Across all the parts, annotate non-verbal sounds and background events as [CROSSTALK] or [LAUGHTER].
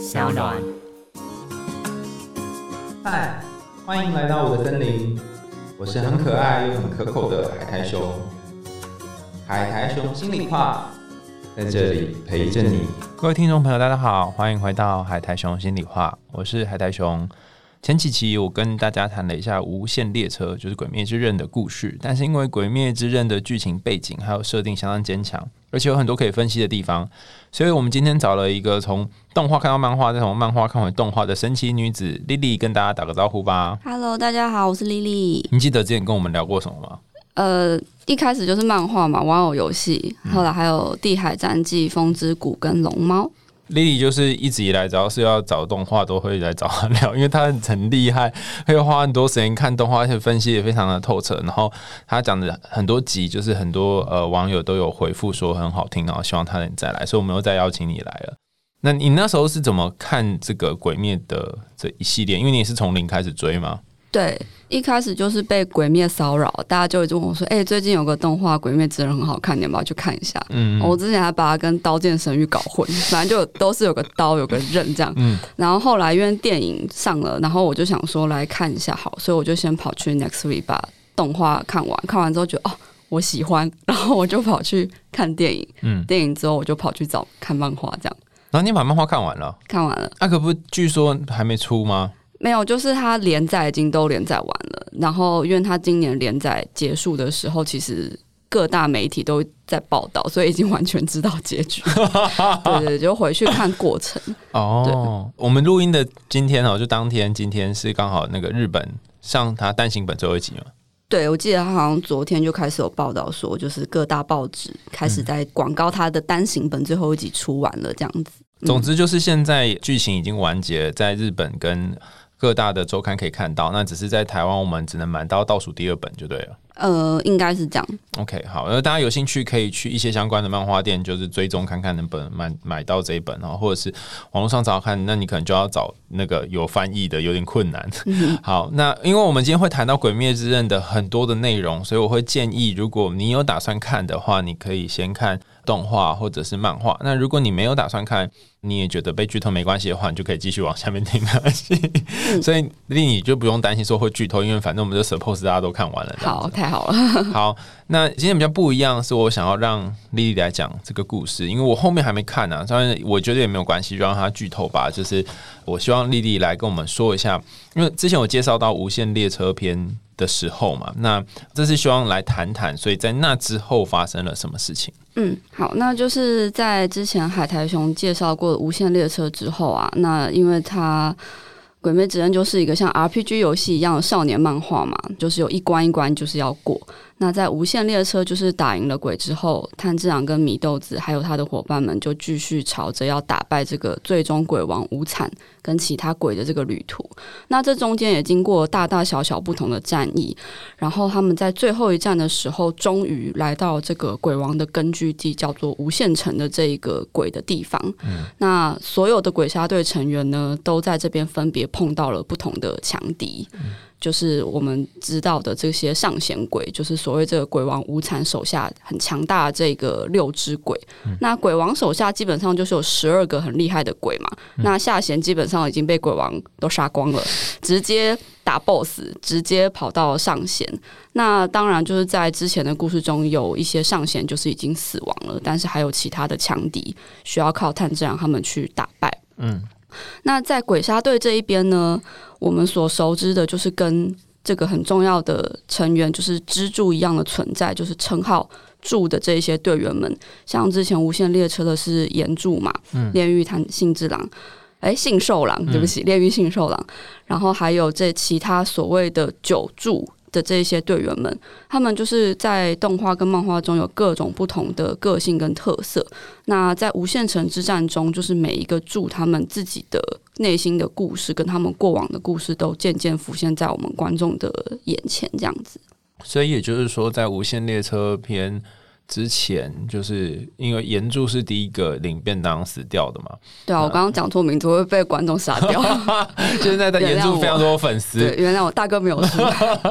小暖。嗨，欢迎来到我的森林，我是很可爱又很可口的海苔熊。海苔熊心里话，在这里陪着你。各位听众朋友，大家好，欢迎回到海苔熊心里话，我是海苔熊。前几期我跟大家谈了一下《无限列车》，就是《鬼灭之刃》的故事，但是因为《鬼灭之刃》的剧情背景还有设定相当坚强，而且有很多可以分析的地方，所以我们今天找了一个从动画看到漫画，再从漫画看回动画的神奇女子莉莉，跟大家打个招呼吧。Hello，大家好，我是莉莉。你记得之前跟我们聊过什么吗？呃，一开始就是漫画嘛，玩偶游戏，后来还有《地海战记》《风之谷》跟《龙猫》。莉莉就是一直以来，只要是要找动画，都会来找她聊，因为她很厉害，[LAUGHS] 会花很多时间看动画，而且分析也非常的透彻。然后她讲的很多集，就是很多呃网友都有回复说很好听，然后希望她能再来，所以我们又再邀请你来了。那你那时候是怎么看这个《鬼灭》的这一系列？因为你是从零开始追吗。对，一开始就是被鬼灭骚扰，大家就一直问我说：“哎、最近有个动画《鬼灭之刃》很好看，你要不要去看一下？”嗯，我之前还把它跟《刀剑神域》搞混，反正就都是有个刀有个刃这样。嗯然后后来因为电影上了，然后我就想说来看一下好，所以我就先跑去 Next Week 把动画看完，看完之后觉得哦我喜欢，然后我就跑去看电影，嗯，电影之后我就跑去找看漫画，这样然后你把漫画看完了，看完了。那、可不据说还没出吗？没有，就是它连载已经都连载完了，然后因为它今年连载结束的时候，其实各大媒体都在报道，所以已经完全知道结局。对对，就回去看过程。[LAUGHS] 哦，我们录音的今天哦，就当天今天是刚好那个日本上他单行本最后一集嘛。对，我记得他好像昨天就开始有报道说，就是各大报纸开始在广告他的单行本最后一集出完了这样子。嗯总之就是现在剧情已经完结，在日本跟各大的周刊可以看到，那只是在台湾我们只能买到倒数第二本就对了。呃，应该是这样。OK，好，那大家有兴趣可以去一些相关的漫画店，就是追踪看看能不能买买到这一本哦，或者是网络上找看，那你可能就要找那个有翻译的，有点困难。好，那因为我们今天会谈到《鬼灭之刃》的很多的内容，所以我会建议，如果你有打算看的话，你可以先看动画或者是漫画。那如果你没有打算看，你也觉得被剧透没关系的话，你就可以继续往下面听没关系。[LAUGHS] 所以丽你就不用担心说会剧透，因为反正我们就 suppose 大家都看完了。好，太好了。[LAUGHS] [LAUGHS] 好，那今天比较不一样，是我想要让丽丽来讲这个故事，因为我后面还没看呢、当然我觉得也没有关系，就让她剧透吧。就是我希望丽丽来跟我们说一下，因为之前我介绍到《无限列车篇》的时候嘛，那这是希望来谈谈，所以在那之后发生了什么事情？嗯，好，那就是在之前海苔熊介绍过《无限列车》之后啊，那因为它《鬼灭之刃》就是一个像 RPG 游戏一样的少年漫画嘛，就是有一关一关就是要过。那在《无限列车》就是打赢了鬼之后，炭治郎跟米豆子还有他的伙伴们就继续朝着要打败这个最终鬼王无惨跟其他鬼的这个旅途。那这中间也经过大大小小不同的战役，然后他们在最后一战的时候，终于来到这个鬼王的根据地，叫做无限城的这一个鬼的地方。那所有的鬼杀队成员呢，都在这边分别碰到了不同的强敌。就是我们知道的这些上弦鬼，就是所谓这个鬼王无惨手下很强大的这个六只鬼。那鬼王手下基本上就是有十二个很厉害的鬼嘛，那下弦基本上已经被鬼王都杀光了，[LAUGHS] 直接打 BOSS，直接跑到上弦。那当然就是在之前的故事中有一些上弦就是已经死亡了，但是还有其他的强敌需要靠炭治郎他们去打败。嗯，那在鬼杀队这一边呢，我们所熟知的就是跟这个很重要的成员，就是支柱一样的存在，就是称号柱的这一些队员们，像之前无限列车的是岩柱嘛，炼狱炭信之郎。哎，信受郎，对不起，炼狱信受郎，然后还有这其他所谓的九柱的这些队员们，他们就是在动画跟漫画中有各种不同的个性跟特色。那在无限城之战中，就是每一个柱他们自己的内心的故事跟他们过往的故事，都渐渐浮现在我们观众的眼前，这样子。所以也就是说，在《无限列车篇》之前，就是因为岩柱是第一个领便当死掉的嘛，对啊，我刚刚讲错名字会被观众杀掉。现在的岩原柱非常多粉丝，对，原谅我大哥没有输。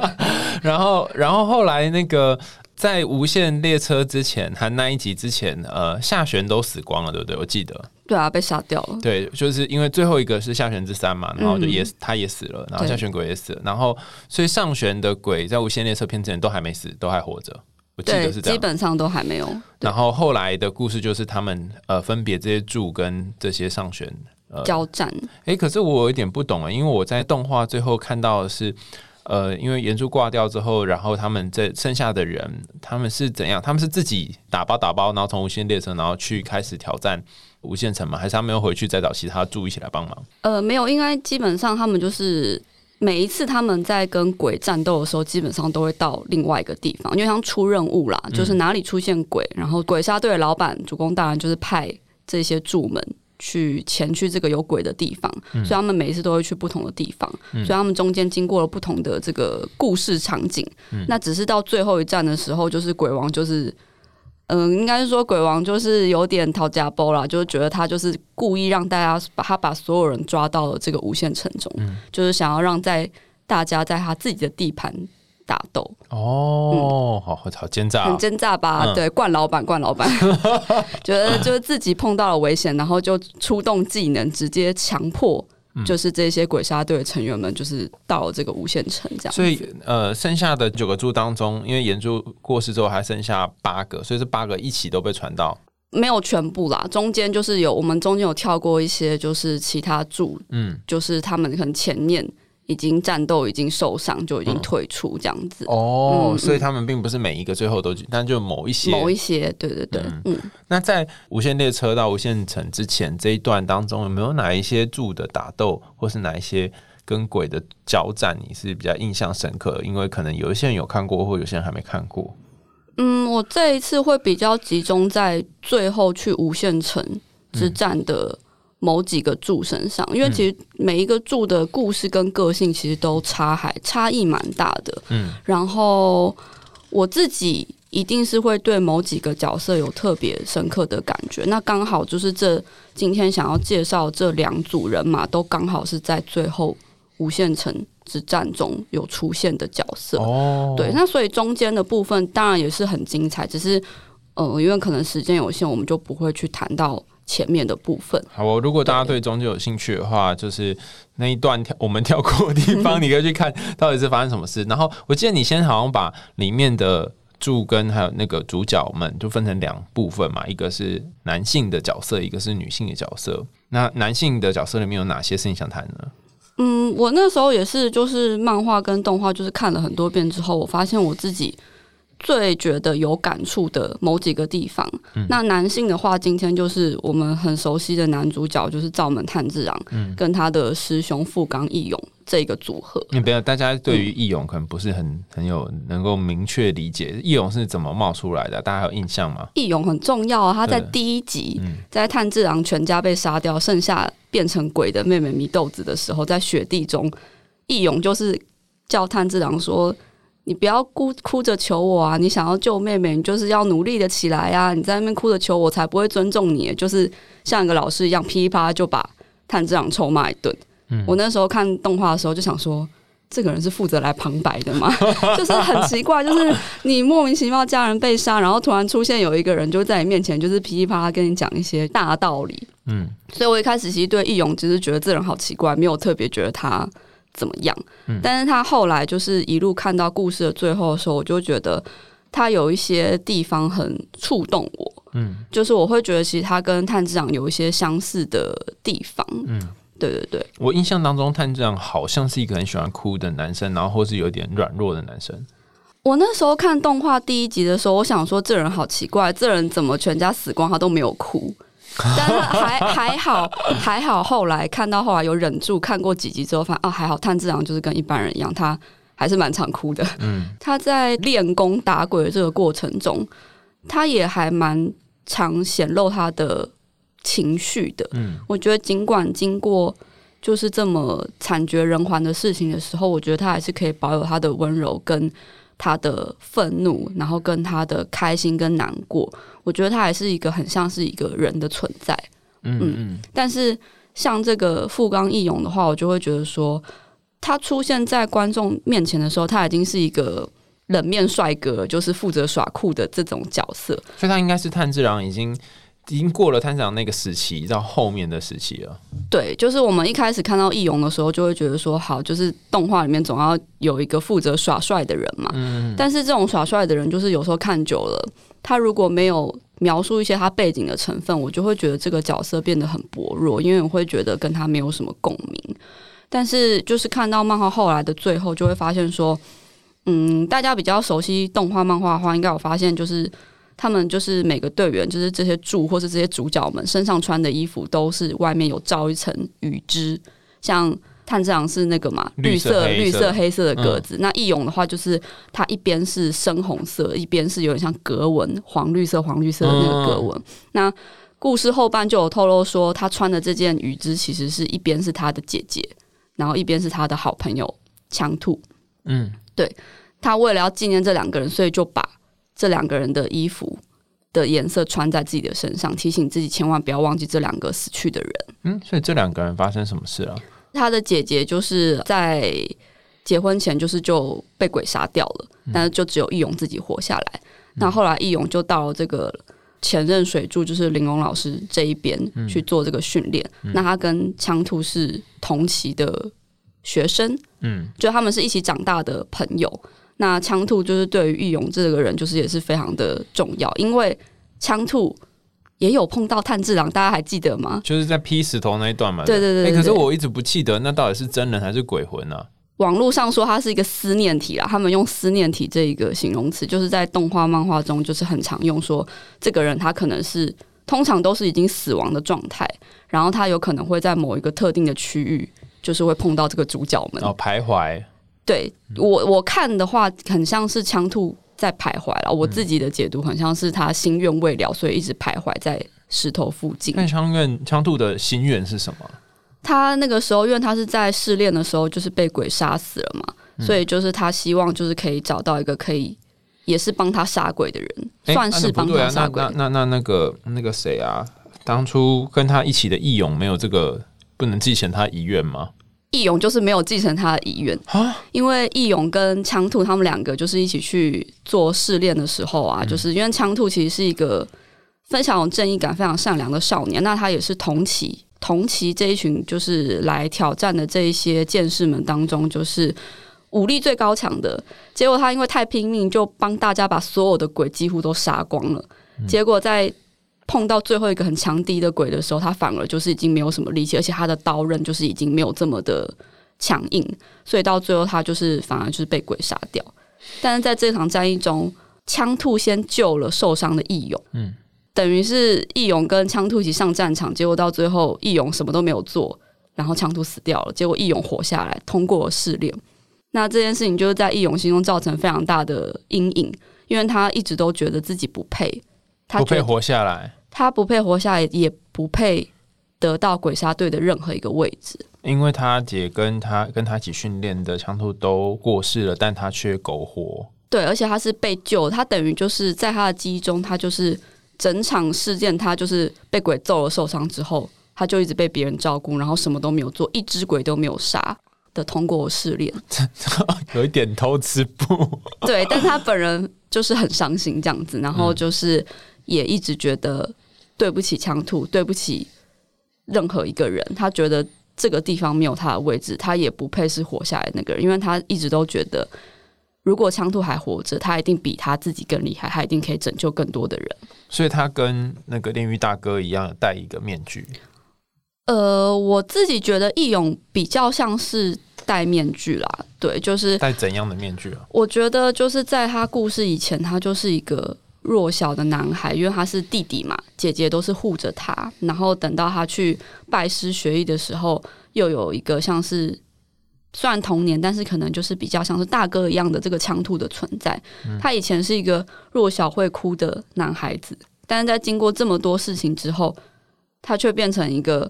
[LAUGHS] 然后，然后后来那个在无限列车之前，他那一集之前，呃，下旋都死光了，对不对？我记得。对啊，被杀掉了。对，就是因为最后一个是下旋之三嘛，然后就也、他也死了，然后下旋鬼也死了，然后所以上旋的鬼在无限列车片之前都还没死，都还活着，我记对，得是这样。基本上都还没有。然后后来的故事就是他们呃分别这些柱跟这些上旋呃交战，诶，可是我有一点不懂啊，因为我在动画最后看到的是，呃，因为岩柱挂掉之后，然后他们这剩下的人，他们是怎样？他们是自己打包打包，然后从无限列车，然后去开始挑战无限城吗？还是他们又回去再找其他柱一起来帮忙？呃，没有，应该基本上他们就是每一次他们在跟鬼战斗的时候，基本上都会到另外一个地方，因为像出任务啦，就是哪里出现鬼，然后鬼杀队的老板主公大人就是派这些柱门。去前去这个有鬼的地方，所以他们每一次都会去不同的地方，所以他们中间经过了不同的这个故事场景。那只是到最后一站的时候，就是鬼王就是嗯，应该是说鬼王就是有点讨价包啦，就是觉得他就是故意让大家把他把所有人抓到了这个无限城中，就是想要让在大家在他自己的地盘打斗，哦，好好奸诈、很哦，奸诈吧？嗯对，冠老板，冠老板，[LAUGHS] 觉得就是自己碰到了危险，然后就出动技能，直接强迫。就是这些鬼杀队的成员们，就是到了这个无限城这样。所以呃，剩下的九个柱当中，因为岩柱过世之后还剩下八个，所以这八个一起都被传到。没有全部啦，中间就是有我们中间有跳过一些，就是其他柱嗯，就是他们可能前面已经战斗已经受伤，就已经退出这样子。哦，嗯所以他们并不是每一个最后都，但就某一些某一些，对对对，嗯，那在无限列车到无限城之前这一段当中，有没有哪一些柱的打斗，或是哪一些跟鬼的交战，你是比较印象深刻的？因为可能有一些人有看过，或有些人还没看过。嗯，我这一次会比较集中在最后去无限城之战的某几个柱身上，因为其实每一个柱的故事跟个性其实都差还差异蛮大的。嗯，然后我自己一定是会对某几个角色有特别深刻的感觉。那刚好就是这今天想要介绍这两组人马，都刚好是在最后无限城之战中有出现的角色。哦，对，那所以中间的部分当然也是很精彩，只是呃，因为可能时间有限，我们就不会去谈到前面的部分。好哦，如果大家对中间有兴趣的话，就是那一段跳我们跳过的地方，你可以去看到底是发生什么事。然后我记得你先好像把里面的柱跟还有那个主角们就分成两部分嘛，一个是男性的角色，一个是女性的角色。那男性的角色里面有哪些事情想谈呢？嗯，我那时候也是，就是漫画跟动画，就是看了很多遍之后，我发现我自己最觉得有感触的某几个地方。那男性的话，今天就是我们很熟悉的男主角，就是灶门炭治郎，跟他的师兄富冈义勇这个组合。你不要，大家对于义勇可能不是很很有能够明确理解，义勇是怎么冒出来的？大家还有印象吗？义勇很重要啊！他在第一集嗯，在炭治郎全家被杀掉，剩下变成鬼的妹妹祢豆子的时候，在雪地中，义勇就是叫炭治郎说：“你不要哭哭着求我啊！你想要救妹妹，你就是要努力的起来啊！你在那边哭着求我，才不会尊重你。”就是像一个老师一样，噼里啪啦就把炭治郎臭骂一顿。我那时候看动画的时候就想说。这个人是负责来旁白的吗？就是很奇怪，就是你莫名其妙家人被杀，然后突然出现有一个人就在你面前，就是噼里啪啦跟你讲一些大道理。嗯，所以我一开始其实对义勇只是觉得这人好奇怪，没有特别觉得他怎么样。嗯但是他后来就是一路看到故事的最后的时候，我就觉得他有一些地方很触动我。嗯，就是我会觉得其实他跟炭治郎有一些相似的地方。嗯，对对对。我印象当中，炭治郎好像是一个很喜欢哭的男生，然后或是有点软弱的男生。我那时候看动画第一集的时候，我想说这人好奇怪，这人怎么全家死光他都没有哭？但是还还好还好，后来看到后来有忍住看过几集之后，发现啊还好，炭治郎就是跟一般人一样，他还是蛮常哭的。嗯，他在练功打鬼的这个过程中，他也还蛮常显露他的情绪的。嗯，我觉得尽管经过就是这么惨绝人寰的事情的时候，我觉得他还是可以保有他的温柔跟他的愤怒，然后跟他的开心跟难过。我觉得他还是一个很像是一个人的存在。嗯嗯但是像这个富冈义勇的话，我就会觉得说，他出现在观众面前的时候，他已经是一个冷面帅哥，就是负责耍酷的这种角色。所以他应该是炭治郎已经已经过了探长那个时期，到后面的时期了。对，就是我们一开始看到易勇的时候，就会觉得说，好，就是动画里面总要有一个负责耍帅的人嘛。嗯。但是这种耍帅的人，就是有时候看久了，他如果没有描述一些他背景的成分，我就会觉得这个角色变得很薄弱，因为我会觉得跟他没有什么共鸣。但是就是看到漫画后来的最后，就会发现说，嗯，大家比较熟悉动画漫画的话，应该有发现就是。他们就是每个队员，就是这些柱或是这些主角们身上穿的衣服都是外面有罩一层羽织，像炭治郎是那个嘛绿色绿色黑色的格子，那义勇的话就是它一边是深红色，一边是有点像格纹黄绿色黄绿色的那个格纹。那故事后半就有透露说，他穿的这件羽织其实是一边是他的姐姐，然后一边是他的好朋友枪兔。嗯，对他为了要纪念这两个人，所以就把。这两个人的衣服的颜色穿在自己的身上，提醒自己千万不要忘记这两个死去的人。嗯，所以这两个人发生什么事了？他的姐姐就是在结婚前就是就被鬼杀掉了，但是就只有义勇自己活下来。那后来义勇就到了这个前任水柱，就是玲珑老师这一边去做这个训练。那他跟枪兔是同期的学生，嗯，就他们是一起长大的朋友。那枪兔就是对于义勇这个人，就是也是非常的重要，因为枪兔也有碰到炭治郎，大家还记得吗？就是在劈石头那一段嘛。对对对。可是我一直不记得，那到底是真人还是鬼魂呢？网络上说它是一个思念体啦，他们用思念体这一个形容词，就是在动画漫画中就是很常用，说这个人他可能是通常都是已经死亡的状态，然后他有可能会在某一个特定的区域，就是会碰到这个主角们哦，徘徊。对我我看的话，很像是枪兔在徘徊了。我自己的解读很像是他心愿未了，所以一直徘徊在石头附近。那枪愿枪兔的心愿是什么？他那个时候，因为他是在试炼的时候，就是被鬼杀死了嘛，所以就是他希望就是可以找到一个可以也是帮他杀鬼的人，算是帮他杀鬼。那那那那个那个谁啊？当初跟他一起的义勇没有这个不能继承他遗愿吗？义勇就是没有继承他的遗愿啊，因为义勇跟枪兔他们两个就是一起去做试炼的时候啊，就是因为枪兔其实是一个非常有正义感、非常善良的少年，那他也是同期同期这一群就是来挑战的这一些剑士们当中，就是武力最高强的。结果他因为太拼命，就帮大家把所有的鬼几乎都杀光了。结果在碰到最后一个很强敌的鬼的时候，他反而就是已经没有什么力气，而且他的刀刃就是已经没有这么的强硬，所以到最后他就是反而就是被鬼杀掉。但是在这场战役中，枪兔先救了受伤的义勇，嗯，等于是义勇跟枪兔一起上战场，结果到最后义勇什么都没有做，然后枪兔死掉了，结果义勇活下来，通过了试炼。那这件事情就是在义勇心中造成非常大的阴影，因为他一直都觉得自己不配，他不配活下来。他不配活下来，也不配得到鬼杀队的任何一个位置。因为他姐跟他跟他一起训练的枪兔都过世了，但他却苟活。对，而且他是被救，他等于就是在他的记忆中，他就是整场事件，他就是被鬼揍了受伤之后，他就一直被别人照顾，然后什么都没有做，一只鬼都没有杀的通过试炼，[LAUGHS] 有一点偷吃不？对，但他本人就是很伤心这样子，然后就是也一直觉得。对不起，枪兔，对不起任何一个人。他觉得这个地方没有他的位置，他也不配是活下来那个人，因为他一直都觉得，如果枪兔还活着，他一定比他自己更厉害，他一定可以拯救更多的人。所以，他跟那个炼狱大哥一样，戴一个面具。呃，我自己觉得义勇比较像是戴面具啦，对，就是戴怎样的面具啊？我觉得就是在他故事以前，他就是一个。弱小的男孩，因为他是弟弟嘛，姐姐都是护着他。然后等到他去拜师学艺的时候，又有一个像是虽然童年，但是可能就是比较像是大哥一样的这个强兔的存在。他以前是一个弱小会哭的男孩子，但是在经过这么多事情之后，他却变成一个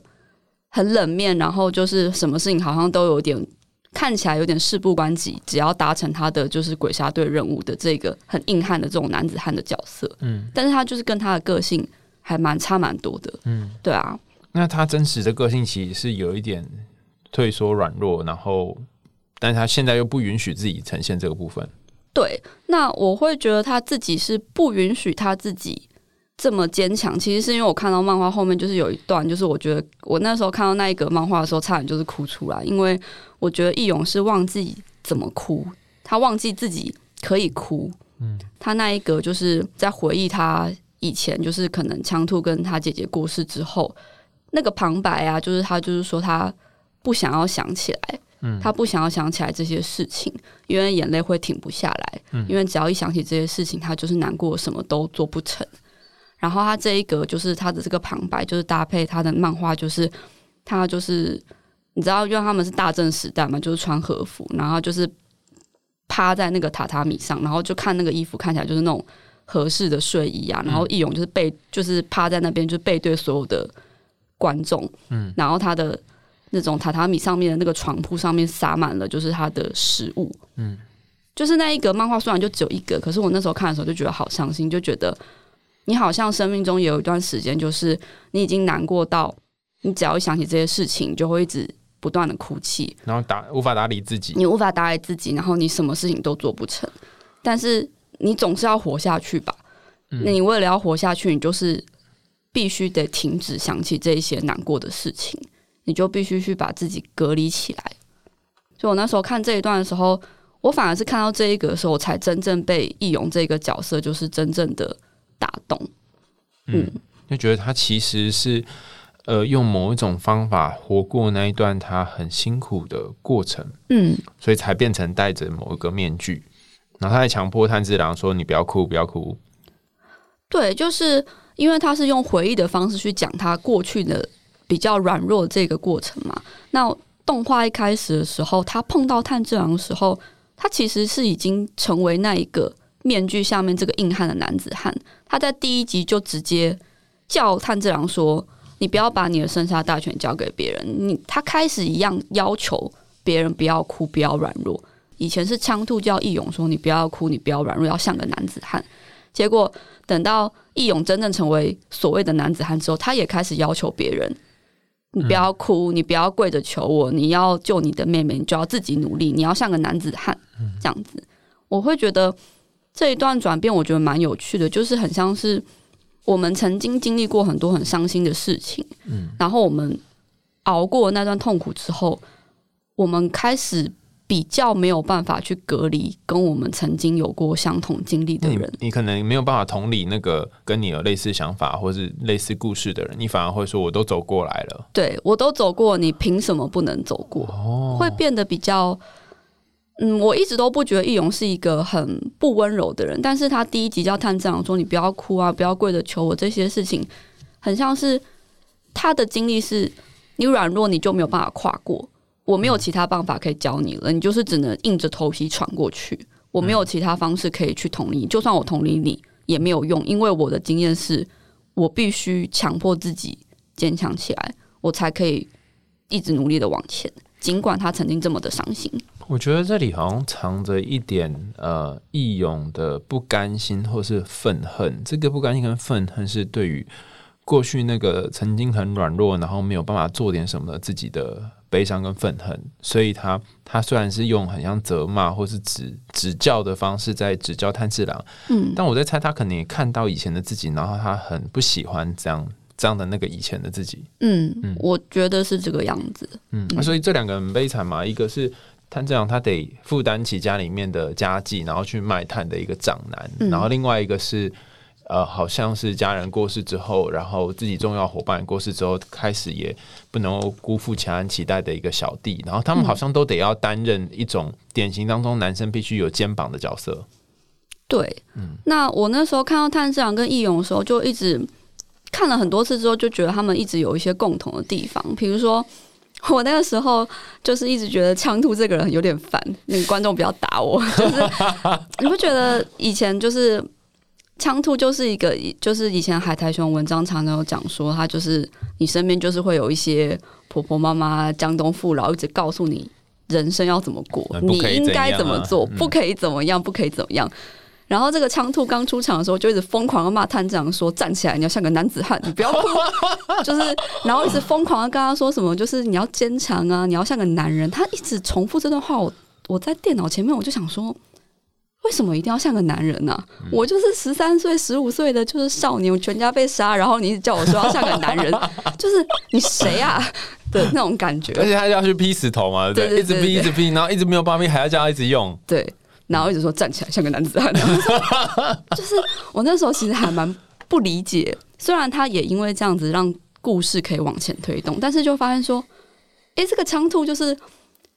很冷面，然后就是什么事情好像都有点。看起来有点事不关己，只要达成他的就是鬼杀队任务的这个很硬汉的这种男子汉的角色，嗯，但是他就是跟他的个性还蛮差蛮多的，嗯，对啊。那他真实的个性其实是有一点退缩软弱，然后，但是他现在又不允许自己呈现这个部分。对，那我会觉得他自己是不允许他自己这么坚强，其实是因为我看到漫画后面就是有一段，就是我觉得我那时候看到那一格漫画的时候，差点就是哭出来，因为我觉得义勇是忘记怎么哭，他忘记自己可以哭。嗯，他那一格就是在回忆他以前，就是可能枪兔跟他姐姐过世之后，那个旁白啊，就是他就是说他不想要想起来，嗯，他不想要想起来这些事情，因为眼泪会停不下来，嗯，因为只要一想起这些事情，他就是难过，什么都做不成。然后他这一格就是他的这个旁白，就是搭配他的漫画，就是他就是你知道，因为他们是大正时代嘛，就是穿和服，然后就是趴在那个榻榻米上，然后就看那个衣服看起来就是那种合适的睡衣啊，然后义勇就是背就是趴在那边，就是背对所有的观众，嗯，然后他的那种榻榻米上面的那个床铺上面撒满了就是他的食物，嗯，就是那一格漫画虽然就只有一格，可是我那时候看的时候就觉得好伤心，就觉得。你好像生命中有一段时间，就是你已经难过到，你只要一想起这些事情，就会一直不断的哭泣，然后打无法打理自己，你无法打理自己，然后你什么事情都做不成。但是你总是要活下去吧？那你为了要活下去，你就是必须得停止想起这一些难过的事情，你就必须去把自己隔离起来。所以我那时候看这一段的时候，我反而是看到这一个的时候，我才真正被易勇这个角色，就是真正的。打动，嗯，就觉得他其实是呃用某一种方法活过那一段他很辛苦的过程，嗯，所以才变成戴着某一个面具，然后他还强迫炭治郎说：“你不要哭，不要哭。”对，就是因为他是用回忆的方式去讲他过去的比较软弱这个过程嘛。那动画一开始的时候，他碰到炭治郎的时候，他其实是已经成为那一个。面具下面这个硬汉的男子汉，他在第一集就直接叫炭治郎说：“你不要把你的生杀大权交给别人。”你他开始一样要求别人不要哭，不要软弱。以前是枪兔叫义勇说：“你不要哭，你不要软弱，要像个男子汉。”结果等到义勇真正成为所谓的男子汉之后，他也开始要求别人：“你不要哭，你不要跪着求我，你要救你的妹妹，你就要自己努力，你要像个男子汉。”这样子，我会觉得。这一段转变，我觉得蛮有趣的，就是很像是我们曾经经历过很多很伤心的事情，嗯，然后我们熬过那段痛苦之后，我们开始比较没有办法去隔离跟我们曾经有过相同经历的人，你可能没有办法同理那个跟你有类似想法或是类似故事的人，你反而会说我都走过来了，对我都走过，你凭什么不能走过？哦，会变得比较。嗯，我一直都不觉得易容是一个很不温柔的人，但是他第一集叫探长说你不要哭啊，不要跪着求我，这些事情很像是他的经历是，你软弱你就没有办法跨过，我没有其他办法可以教你了，你就是只能硬着头皮闯过去，我没有其他方式可以去同理，就算我同理你也没有用，因为我的经验是我必须强迫自己坚强起来，我才可以一直努力的往前，尽管他曾经这么的伤心。我觉得这里好像藏着一点呃义勇的不甘心或是愤恨。这个不甘心跟愤恨是对于过去那个曾经很软弱，然后没有办法做点什么的自己的悲伤跟愤恨。所以他他虽然是用很像责骂或是指指教的方式在指教炭治郎，嗯，但我在猜他可能也看到以前的自己，然后他很不喜欢这样这样的那个以前的自己。嗯嗯，我觉得是这个样子。嗯，所以这两个很悲惨嘛，一个是。炭治郎他得负担起家里面的家计，然后去卖炭的一个长男，然后另外一个是呃，好像是家人过世之后，然后自己重要伙伴过世之后，开始也不能够辜负其他人期待的一个小弟，然后他们好像都得要担任一种典型当中男生必须有肩膀的角色。对，嗯，那我那时候看到炭治郎跟义勇的时候，就一直看了很多次之后，就觉得他们一直有一些共同的地方，比如说。[LAUGHS] 我那个时候就是一直觉得枪兔这个人有点烦，那个观众不要打我。就是 [LAUGHS] 你不觉得以前就是枪兔就是一个，就是以前海苔熊文章常常有讲说，他就是你身边就是会有一些婆婆妈妈江东父老，一直告诉你人生要怎么过，你应该怎么做，不可以怎么样，不可以怎么样。然后这个枪兔刚出场的时候，就一直疯狂的骂探长说：“站起来，你要像个男子汉，你不要哭。” [LAUGHS] 就是，然后一直疯狂的跟他说什么，就是你要坚强啊，你要像个男人。他一直重复这段话，我我在电脑前面我就想说，为什么一定要像个男人呢、我就是十三岁、十五岁的，就是少年，我全家被杀，然后你一直叫我说要像个男人，[LAUGHS] 就是你谁啊的那种感觉。而且他要去劈石头嘛，对一直劈，一直劈，然后一直没有办法劈，还要叫他一直用。对，然后一直说站起来像个男子汉，[LAUGHS] 就是我那时候其实还蛮不理解，虽然他也因为这样子让故事可以往前推动，但是就发现说，诶，这个仓兔就是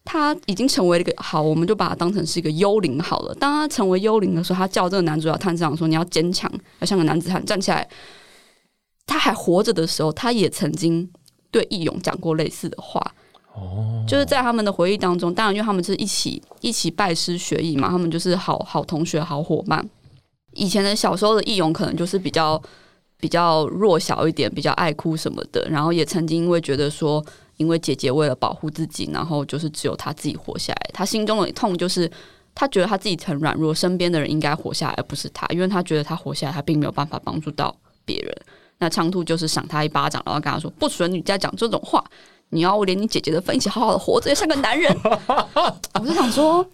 他已经成为了一个好，我们就把它当成是一个幽灵好了。当他成为幽灵的时候，他叫这个男主角探长说：“你要坚强，要像个男子汉，站起来。”他还活着的时候，他也曾经对义勇讲过类似的话。哦，就是在他们的回忆当中，当然因为他们是一起一起拜师学艺嘛，他们就是好好同学、好伙伴。以前的小时候的义勇可能就是比较比较弱小一点，比较爱哭什么的，然后也曾经因为觉得说，因为姐姐为了保护自己，然后就是只有他自己活下来，他心中的痛就是他觉得他自己很软弱，身边的人应该活下来，而不是他，因为他觉得他活下来，他并没有办法帮助到别人。那长兔就是赏他一巴掌，然后跟他说：“不准你再讲这种话，你要我连你姐姐的份一起好好的活着，像个男人。[LAUGHS] ”我就想说，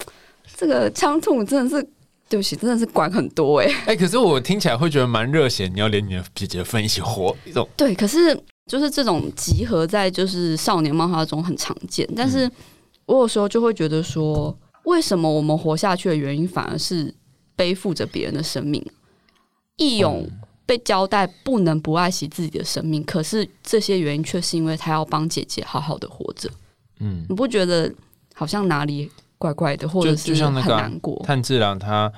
这个枪兔真的是，对不起，真的是管很多哎、哎，可是我听起来会觉得蛮热血，你要连你的姐姐的份一起活，一种对，可是就是这种集合在就是少年漫画中很常见，但是我有时候就会觉得说，为什么我们活下去的原因反而是背负着别人的生命？义勇被交代不能不爱惜自己的生命，可是这些原因却是因为他要帮姐姐好好的活着。嗯，你不觉得好像哪里怪怪的，或者是就像那很难过？炭治郎他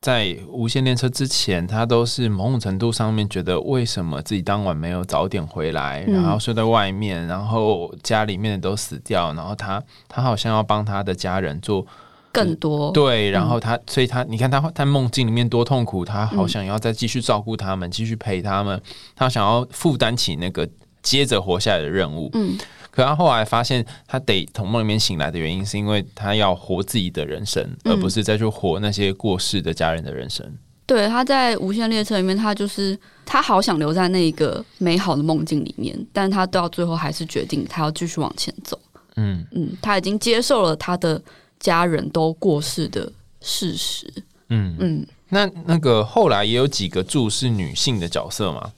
在无线列车之前，他都是某种程度上面觉得为什么自己当晚没有早点回来，嗯然后睡在外面，然后家里面的都死掉，然后他他好像要帮他的家人做更多对，然后他，所以他你看他在梦境里面多痛苦，他好想要再继续照顾他们，继续陪他们，他想要负担起那个接着活下来的任务。嗯，可他后来发现，他得从梦里面醒来的原因，是因为他要活自己的人生，嗯而不是再去活那些过世的家人的人生。对，他在无限列车里面，他就是他好想留在那一个美好的梦境里面，但他到最后还是决定他要继续往前走。嗯嗯，他已经接受了他的家人都过世的事实。嗯，嗯，那那个后来也有几个柱是女性的角色吗？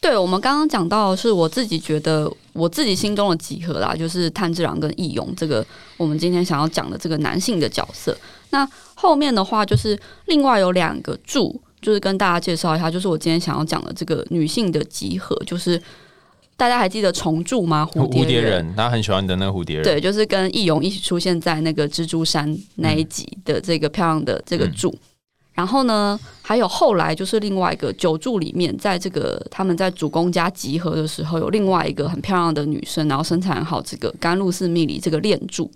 对，我们刚刚讲到的是我自己觉得我自己心中的集合啦，就是炭治郎跟义勇这个我们今天想要讲的这个男性的角色。那后面的话就是另外有两个柱，就是跟大家介绍一下，就是我今天想要讲的这个女性的集合，就是大家还记得虫柱吗？蝴蝶蝴蝶人，他很喜欢的那个蝴蝶人。对，就是跟易勇一起出现在那个蜘蛛山那一集的这个漂亮的这个柱。然后呢，还有后来就是另外一个九柱里面，在这个他们在主公家集合的时候，有另外一个很漂亮的女生，然后身材很好，这个甘露寺蜜里这个恋柱。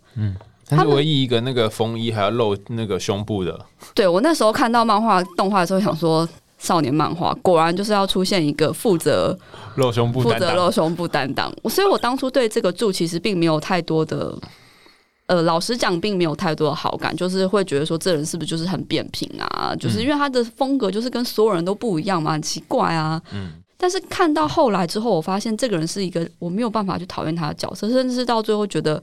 但是他是唯一一个那个风衣还要露那个胸部的，对我那时候看到漫画动画的时候，想说少年漫画果然就是要出现一个负责露胸部负责。露胸部担当。我所以，我当初对这个柱其实并没有太多的，呃，老实讲，并没有太多的好感，就是会觉得说这人是不是就是很扁平啊？就是因为他的风格就是跟所有人都不一样嘛，很奇怪啊。嗯但是看到后来之后，我发现这个人是一个我没有办法去讨厌他的角色，甚至是到最后觉得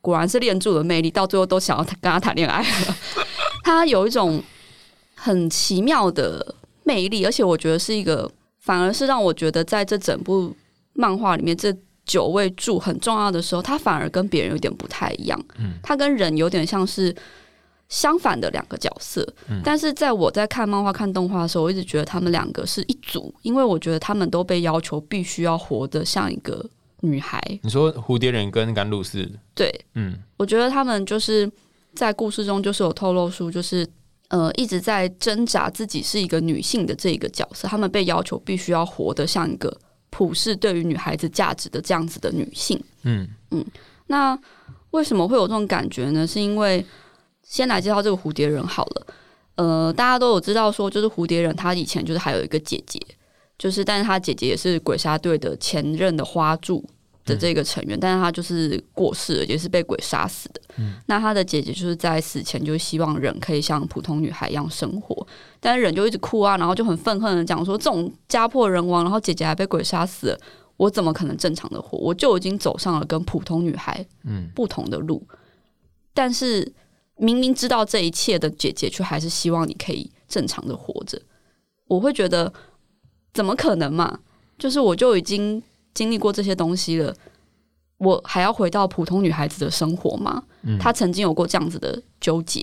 果然是练柱的魅力，到最后都想要跟他谈恋爱了。[LAUGHS] 他有一种很奇妙的魅力，而且我觉得是一个，反而是让我觉得在这整部漫画里面，这九位柱很重要的时候，他反而跟别人有点不太一样。嗯。他跟人有点像是相反的两个角色，嗯。但是在我在看漫画、看动画的时候，我一直觉得他们两个是一组，因为我觉得他们都被要求必须要活得像一个女孩。你说蝴蝶人跟甘露寺，对，嗯。我觉得他们就是在故事中就是有透露出，就是呃一直在挣扎自己是一个女性的这一个角色，他们被要求必须要活得像一个普世对于女孩子价值的这样子的女性。嗯那为什么会有这种感觉呢？是因为先来介绍这个蝴蝶人好了。呃，大家都有知道说，就是蝴蝶人他以前就是还有一个姐姐，就是但是他姐姐也是鬼杀队的前任的花柱的这个成员，但是他就是过世了，也是被鬼杀死的。那他的姐姐就是在死前就希望人可以像普通女孩一样生活，但是人就一直哭啊，然后就很愤恨的讲说，这种家破人亡，然后姐姐还被鬼杀死了，我怎么可能正常的活？我就已经走上了跟普通女孩嗯不同的路，但是明明知道这一切的姐姐，却还是希望你可以正常的活着。我会觉得怎么可能嘛？就是我就已经经历过这些东西了，我还要回到普通女孩子的生活吗？她曾经有过这样子的纠结，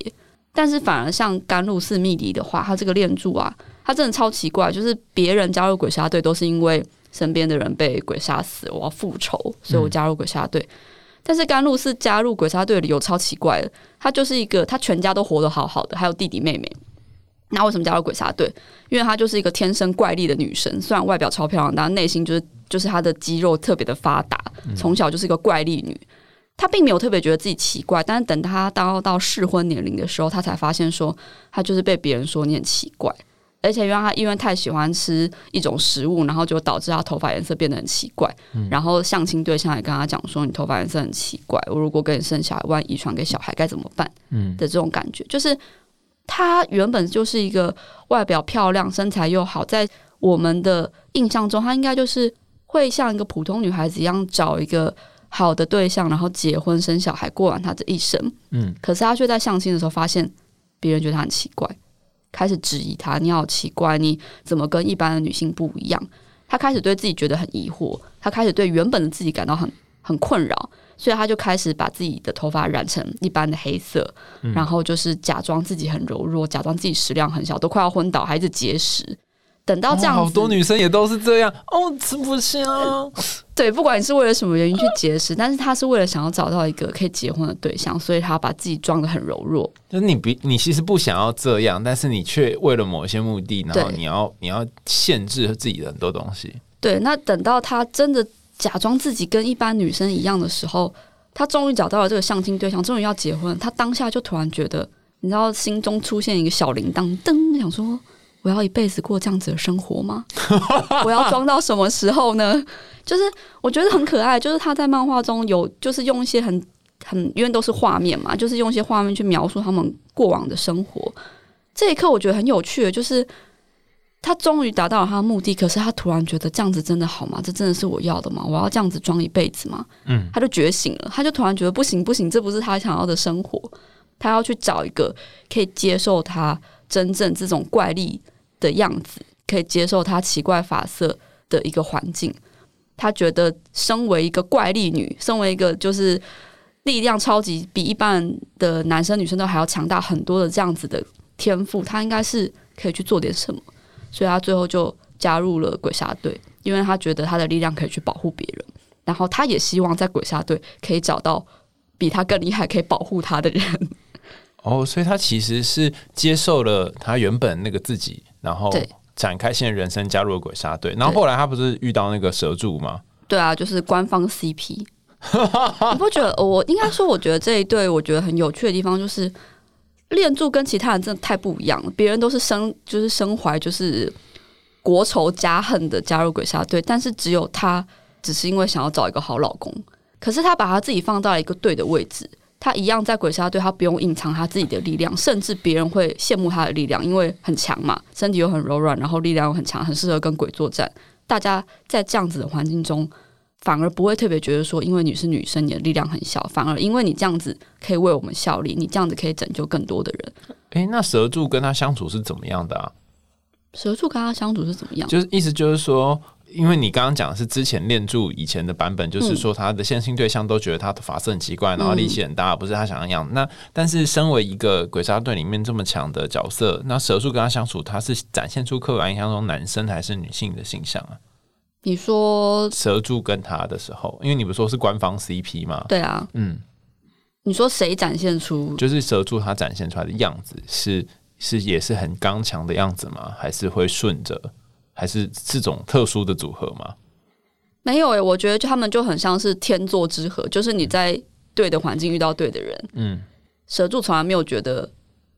但是反而像甘露寺密迪的话，她这个炼柱啊，她真的超奇怪，就是别人加入鬼杀队都是因为身边的人被鬼杀死，我要复仇，所以我加入鬼杀队。但是甘露寺加入鬼杀队的理由超奇怪的，她就是一个他全家都活得好好的，还有弟弟妹妹。那为什么加入鬼杀队？因为她就是一个天生怪力的女生，虽然外表超漂亮，但内心就是就是她的肌肉特别的发达，从小就是一个怪力女。她并没有特别觉得自己奇怪，但是等她到到适婚年龄的时候，她才发现说她就是被别人说你很奇怪，而且因为她因为太喜欢吃一种食物，然后就导致她头发颜色变得很奇怪。然后相亲对象也跟她讲说你头发颜色很奇怪，我如果跟你生小孩，万一遗传给小孩该怎么办？嗯的这种感觉就是。她原本就是一个外表漂亮、身材又好，在我们的印象中，她应该就是会像一个普通女孩子一样，找一个好的对象，然后结婚生小孩，过完她这一生。嗯，可是她却在相亲的时候发现，别人觉得她很奇怪，开始质疑她：“你好奇怪，你怎么跟一般的女性不一样？”她开始对自己觉得很疑惑，她开始对原本的自己感到很很困扰。所以她就开始把自己的头发染成一般的黑色，然后就是假装自己很柔弱，假装自己食量很小，都快要昏倒，还是节食。等到这样，好多女生也都是这样哦，吃不下。[LAUGHS] 对，不管你是为了什么原因去节食，但是他是为了想要找到一个可以结婚的对象，所以他把自己装的很柔弱。就是你比你其实不想要这样，但是你却为了某些目的，然后你要你要限制自己的很多东西。对，那等到他真的。假装自己跟一般女生一样的时候，他终于找到了这个相亲对象，终于要结婚。他当下就突然觉得，你知道，心中出现一个小铃铛，噔，想说：我要一辈子过这样子的生活吗？[LAUGHS] 我要装到什么时候呢？就是我觉得很可爱，就是他在漫画中有，就是用一些很很，因为都是画面嘛，就是用一些画面去描述他们过往的生活。这一刻我觉得很有趣的，就是。他终于达到了他的目的，可是他突然觉得这样子真的好吗？这真的是我要的吗？我要这样子装一辈子吗？嗯，他就觉醒了，他就突然觉得不行不行，这不是他想要的生活。他要去找一个可以接受他真正这种怪力的样子，可以接受他奇怪发色的一个环境。他觉得身为一个怪力女，身为一个就是力量超级比一般的男生女生都还要强大很多的这样子的天赋，他应该是可以去做点什么。所以他最后就加入了鬼杀队，因为他觉得他的力量可以去保护别人，然后他也希望在鬼杀队可以找到比他更厉害、可以保护他的人。哦，所以他其实是接受了他原本那个自己，然后展开新的人生，加入了鬼杀队。然后后来他不是遇到那个蛇柱吗？对啊，就是官方 CP。你不觉得？我应该说，我觉得这一对，我觉得很有趣的地方就是。练柱跟其他人真的太不一样了，别人都是生就是身怀就是国仇家恨的加入鬼杀队，但是只有他只是因为想要找一个好老公，可是他把他自己放到了一个对的位置，他一样在鬼杀队，他不用隐藏他自己的力量，甚至别人会羡慕他的力量，因为很强嘛，身体又很柔软，然后力量又很强，很适合跟鬼作战。大家在这样子的环境中。反而不会特别觉得说，因为你是女生，你的力量很小。反而因为你这样子可以为我们效力，你这样子可以拯救更多的人。诶，那蛇柱跟他相处是怎么样的啊？蛇柱跟他相处是怎么样？就是意思就是说，因为你刚刚讲的是之前练柱以前的版本，就是说他的线性对象都觉得他的发色很奇怪，然后力气很大，不是他想要样。那但是身为一个鬼杀队里面这么强的角色，那蛇柱跟他相处，他是展现出刻板印象中男生还是女性的形象啊？你说蛇柱跟他的时候，因为你不说是官方 CP 吗？对啊，嗯，你说谁展现出就是蛇柱他展现出来的样子是是也是很刚强的样子吗？还是会顺着？还是这种特殊的组合吗？没有诶，我觉得就他们就很像是天作之合，就是你在对的环境遇到对的人。嗯，蛇柱从来没有觉得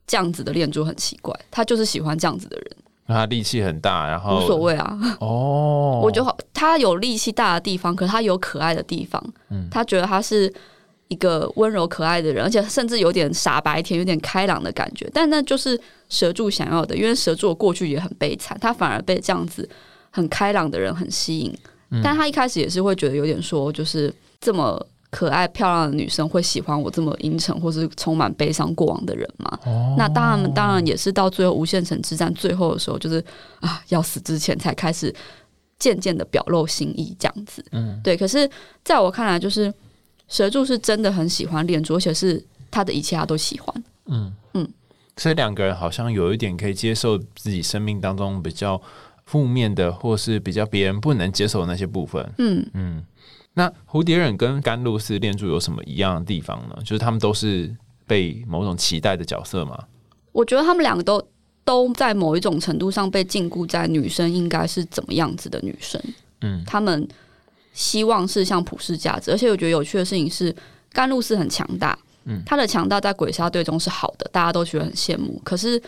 这样子的恋珠很奇怪，他就是喜欢这样子的人。他力气很大，然后无所谓啊。哦，[LAUGHS] 我觉得他有力气大的地方，可是他有可爱的地方。嗯，他觉得他是一个温柔可爱的人，而且甚至有点傻白甜，有点开朗的感觉。但那就是蛇柱想要的，因为蛇柱过去也很悲惨，他反而被这样子很开朗的人很吸引。但他一开始也是会觉得有点说，就是这么可爱漂亮的女生会喜欢我这么阴沉或是充满悲伤过往的人嘛？那当然，当然也是到最后无限城之战最后的时候，就是啊要死之前才开始渐渐的表露心意这样子。嗯，对。可是在我看来，就是蛇柱是真的很喜欢恋珠，而且是他的一切他都喜欢。嗯嗯，所以两个人好像有一点可以接受自己生命当中比较负面的，或是比较别人不能接受的那些部分。嗯嗯。那蝴蝶忍跟甘露寺恋柱有什么一样的地方呢？就是他们都是被某种期待的角色吗？我觉得他们两个都都在某一种程度上被禁锢在女生应该是怎么样子的女生。嗯，他们希望是像普世价值，而且我觉得有趣的事情是，甘露寺很强大，嗯，他的强大在鬼杀队中是好的，大家都觉得很羡慕。可是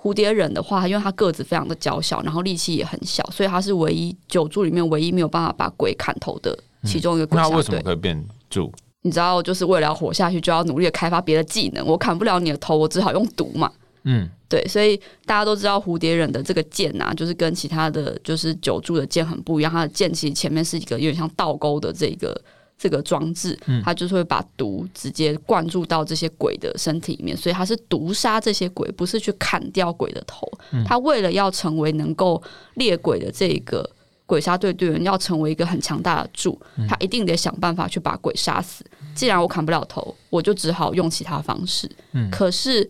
蝴蝶忍的话，因为他个子非常的娇小，然后力气也很小，所以他是唯一九柱里面唯一没有办法把鬼砍头的。其中一个鬼那为什么可以变柱？你知道，就是为了要活下去，就要努力的开发别的技能。我砍不了你的头，我只好用毒嘛。嗯，对，所以大家都知道蝴蝶忍的这个剑啊，就是跟其他的就是九柱的剑很不一样。它的剑其实前面是一个有点像倒钩的这个这个装置，它就是会把毒直接灌注到这些鬼的身体里面，所以它是毒杀这些鬼，不是去砍掉鬼的头。他为了要成为能够猎鬼的这个。鬼杀队队员要成为一个很强大的柱，他一定得想办法去把鬼杀死。既然我砍不了头，我就只好用其他方式。嗯，可是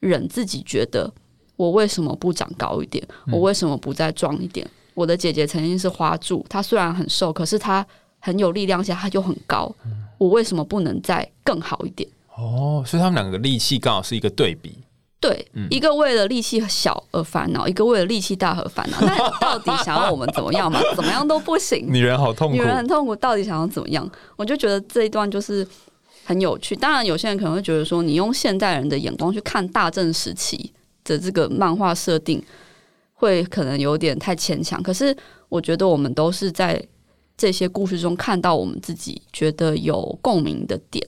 忍自己觉得，我为什么不长高一点？我为什么不再壮一点？我的姐姐曾经是花柱，她虽然很瘦，可是她很有力量，下她就很高。我为什么不能再更好一点？哦，所以他们两个力气刚好是一个对比。对，一个为了力气小而烦恼，一个为了力气大而烦恼。那到底想要我们怎么样嘛？怎么样都不行。女人好痛苦，女人很痛苦。到底想要怎么样？我就觉得这一段就是很有趣。当然，有些人可能会觉得说，你用现代人的眼光去看大正时期的这个漫画设定，会可能有点太牵强。可是，我觉得我们都是在这些故事中看到我们自己觉得有共鸣的点。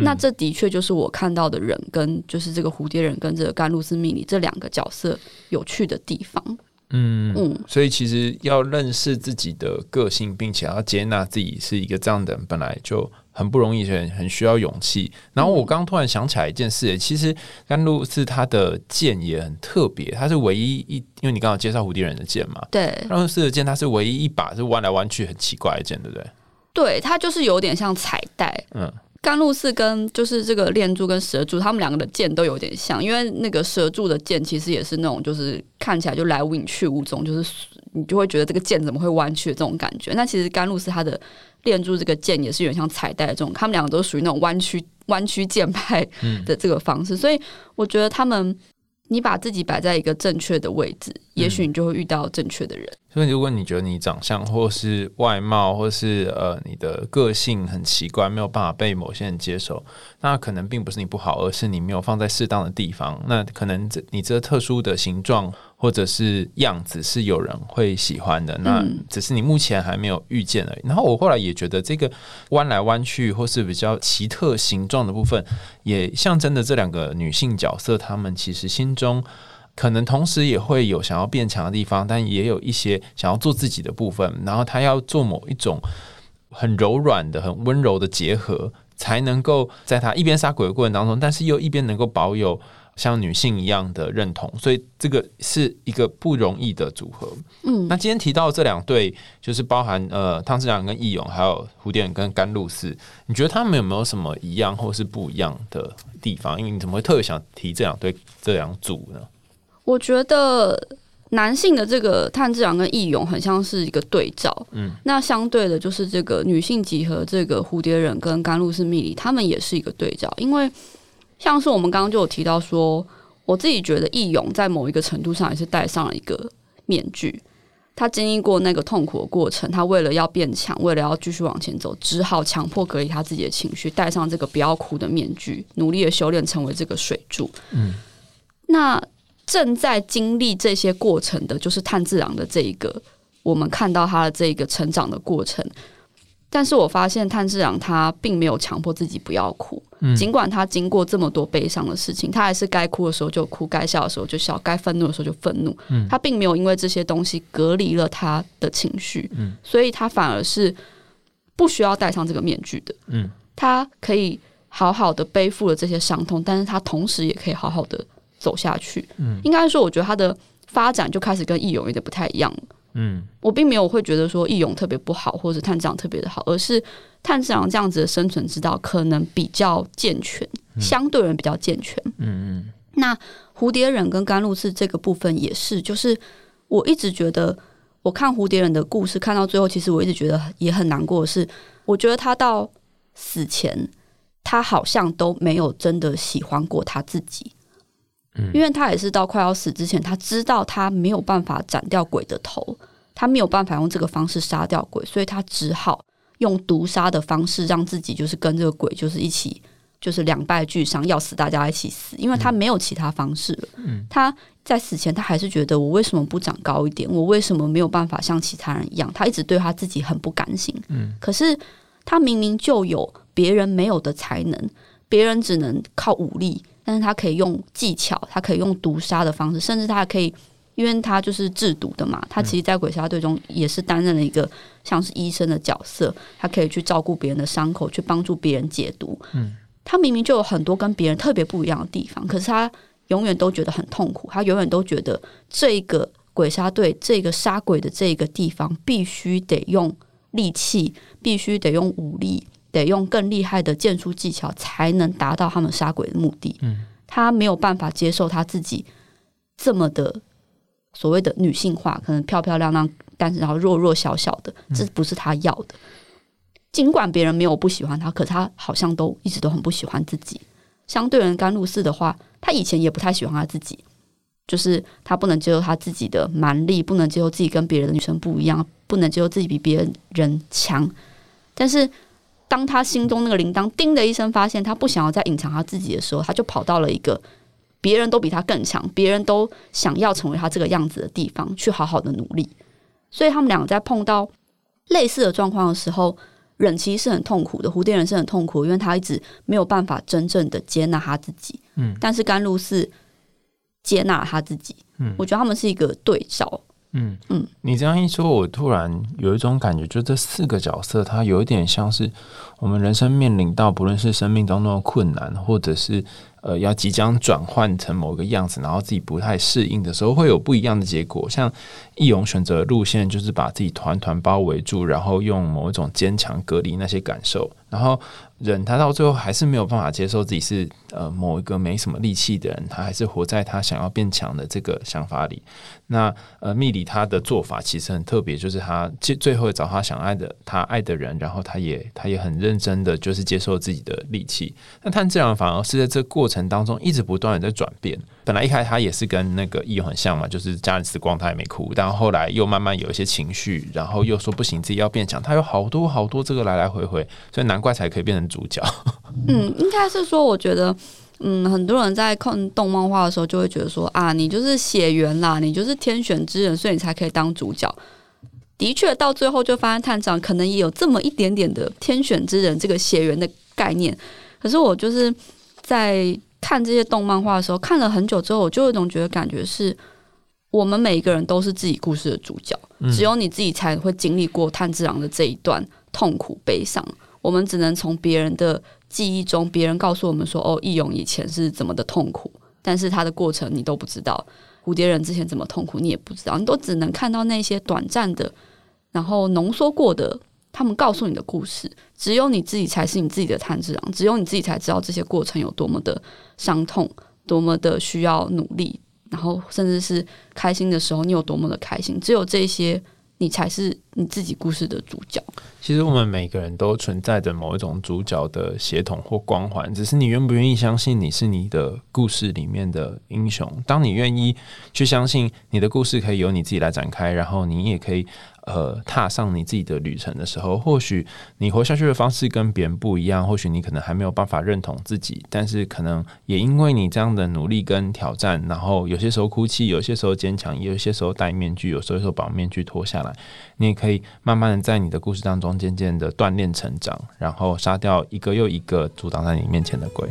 那这的确就是我看到的人跟就是这个蝴蝶人跟这个甘露寺命里这两个角色有趣的地方。嗯嗯，所以其实要认识自己的个性，并且要接纳自己是一个这样的人，本来就很不容易，很很需要勇气。然后我刚突然想起来一件事，其实甘露寺他的剑也很特别，他是唯一一，因为你刚刚介绍蝴蝶人的剑嘛，对，甘露寺的剑它是唯一一把是弯来弯去很奇怪的剑，对不对？对，它就是有点像彩带，嗯。甘露寺跟就是这个炼柱跟蛇柱，他们两个的剑都有点像，因为那个蛇柱的剑其实也是那种，就是看起来就来无影去无踪，就是你就会觉得这个剑怎么会弯曲的这种感觉。那其实甘露寺它的炼柱这个剑也是有点像彩带这种，他们两个都属于那种弯曲弯曲剑派的这个方式，所以我觉得他们。你把自己摆在一个正确的位置，也许你就会遇到正确的人。所以，如果你觉得你长相或是外貌，或是呃你的个性很奇怪，没有办法被某些人接受，那可能并不是你不好，而是你没有放在适当的地方。那可能这你这特殊的形状。或者是样子是有人会喜欢的，那只是你目前还没有遇见而已。然后我后来也觉得，这个弯来弯去或是比较奇特形状的部分，也象征着这两个女性角色，她们其实心中可能同时也会有想要变强的地方，但也有一些想要做自己的部分。然后他要做某一种很柔软的、很温柔的结合，才能够在他一边杀鬼的过程当中，但是又一边能够保有。像女性一样的认同，所以这个是一个不容易的组合。嗯，那今天提到这两对，就是包含呃汤志良跟易勇，还有蝴蝶跟甘露寺，你觉得他们有没有什么一样或是不一样的地方？因为你怎么会特别想提这两对这两组呢？我觉得男性的这个炭治郎跟义勇很像是一个对照，嗯，那相对的就是这个女性集合这个蝴蝶忍跟甘露寺蜜里，他们也是一个对照，因为。像是我们刚刚就有提到说，我自己觉得义勇在某一个程度上也是戴上了一个面具。他经历过那个痛苦的过程，他为了要变强，为了要继续往前走，只好强迫隔离他自己的情绪，戴上这个不要哭的面具，努力的修炼成为这个水柱。嗯，那正在经历这些过程的，就是炭治郎的这一个，我们看到他的这一个成长的过程。但是我发现炭治郎他并没有强迫自己不要哭，尽管他经过这么多悲伤的事情，他还是该哭的时候就哭，该笑的时候就笑，该愤怒的时候就愤怒。他并没有因为这些东西隔离了他的情绪，所以他反而是不需要戴上这个面具的。他可以好好的背负了这些伤痛，但是他同时也可以好好的走下去。嗯，应该说，我觉得他的发展就开始跟义勇有点不太一样了。嗯，我并没有会觉得说义勇特别不好，或者探长特别的好，而是探长这样子的生存之道可能比较健全，相对人比较健全。嗯嗯，那蝴蝶忍跟甘露寺这个部分也是，就是我一直觉得，我看蝴蝶忍的故事看到最后，其实我一直觉得也很难过的是，我觉得他到死前，他好像都没有真的喜欢过他自己。因为他也是到快要死之前，他知道他没有办法斩掉鬼的头，他没有办法用这个方式杀掉鬼，所以他只好用毒杀的方式让自己就是跟这个鬼就是一起就是两败俱伤，要死大家一起死，因为他没有其他方式了。他在死前他还是觉得我为什么不长高一点？我为什么没有办法像其他人一样？他一直对他自己很不甘心。嗯，可是他明明就有别人没有的才能，别人只能靠武力。但是他可以用技巧，他可以用毒杀的方式，甚至他还可以，因为他就是制毒的嘛。他其实，在鬼杀队中也是担任了一个像是医生的角色，他可以去照顾别人的伤口，去帮助别人解毒。嗯，他明明就有很多跟别人特别不一样的地方，可是他永远都觉得很痛苦，他永远都觉得这个鬼杀队这个杀鬼的这个地方必须得用利器，必须得用武力。得用更厉害的剑术技巧才能达到他们杀鬼的目的。嗯，他没有办法接受他自己这么的所谓的女性化，可能漂漂亮亮，但是然后弱弱小小的，这不是他要的。尽管别人没有不喜欢他，可他好像都一直都很不喜欢自己。相对人甘露寺的话，他以前也不太喜欢他自己，就是他不能接受他自己的蛮力，不能接受自己跟别人的女生不一样，不能接受自己比别人强，但是。当他心中那个铃铛叮的一声，发现他不想要再隐藏他自己的时候，他就跑到了一个别人都比他更强，别人都想要成为他这个样子的地方，去好好的努力。所以他们两个在碰到类似的状况的时候，忍其实是很痛苦的，蝴蝶人是很痛苦，因为他一直没有办法真正的接纳他自己。嗯，但是甘露寺接纳他自己。嗯，我觉得他们是一个对照。嗯。嗯，你这样一说，我突然有一种感觉，就这四个角色，他有一点像是我们人生面临到，不论是生命当中的困难，或者是呃要即将转换成某个样子，然后自己不太适应的时候，会有不一样的结果。像易勇选择路线，就是把自己团团包围住，然后用某一种坚强隔离那些感受，然后。人他到最后还是没有办法接受自己是呃某一个没什么力气的人，他还是活在他想要变强的这个想法里。那呃，蜜里他的做法其实很特别，就是他最最后找他想爱的他爱的人，然后他也他也很认认真的就是接受自己的力气。那他自然反而是在这过程当中一直不断的在转变。本来一开始他也是跟那个易勇很像嘛，就是家人死光他也没哭，但后来又慢慢有一些情绪，然后又说不行自己要变强，他有好多好多这个来来回回，所以难怪才可以变成主角。嗯，应该是说，我觉得，嗯，很多人在看动漫画的时候就会觉得说啊，你就是血缘啦，你就是天选之人，所以你才可以当主角。的确，到最后就发现探长可能也有这么一点点的天选之人这个血缘的概念。可是我就是在。看这些动漫画的时候，看了很久之后，我就有一种觉得感觉是，我们每一个人都是自己故事的主角，只有你自己才会经历过炭治郎的这一段痛苦悲伤。我们只能从别人的记忆中，别人告诉我们说：“哦，义勇以前是怎么的痛苦。”但是他的过程你都不知道，蝴蝶人之前怎么痛苦你也不知道，你都只能看到那些短暂的，然后浓缩过的。他们告诉你的故事，只有你自己才是你自己的炭治郎，只有你自己才知道这些过程有多么的伤痛，多么的需要努力，然后甚至是开心的时候，你有多么的开心。只有这些，你才是你自己故事的主角。其实我们每个人都存在着某一种主角的协同或光环，只是你愿不愿意相信你是你的故事里面的英雄。当你愿意去相信你的故事可以由你自己来展开，然后你也可以。呃，踏上你自己的旅程的时候，或许你活下去的方式跟别人不一样，或许你可能还没有办法认同自己，但是可能也因为你这样的努力跟挑战，然后有些时候哭泣，有些时候坚强，有些时候戴面具，有时候把面具脱下来，你也可以慢慢的在你的故事当中渐渐的锻炼成长，然后杀掉一个又一个阻挡在你面前的鬼。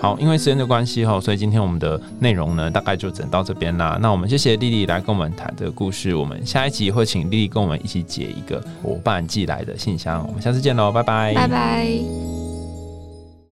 好，因为时间的关系哈，所以今天我们的内容呢，大概就整到这边啦。那我们谢谢莉莉来跟我们谈这个故事，我们下一集会请莉莉跟我们一起解一个伙伴寄来的信箱。我们下次见喽，拜拜，拜拜。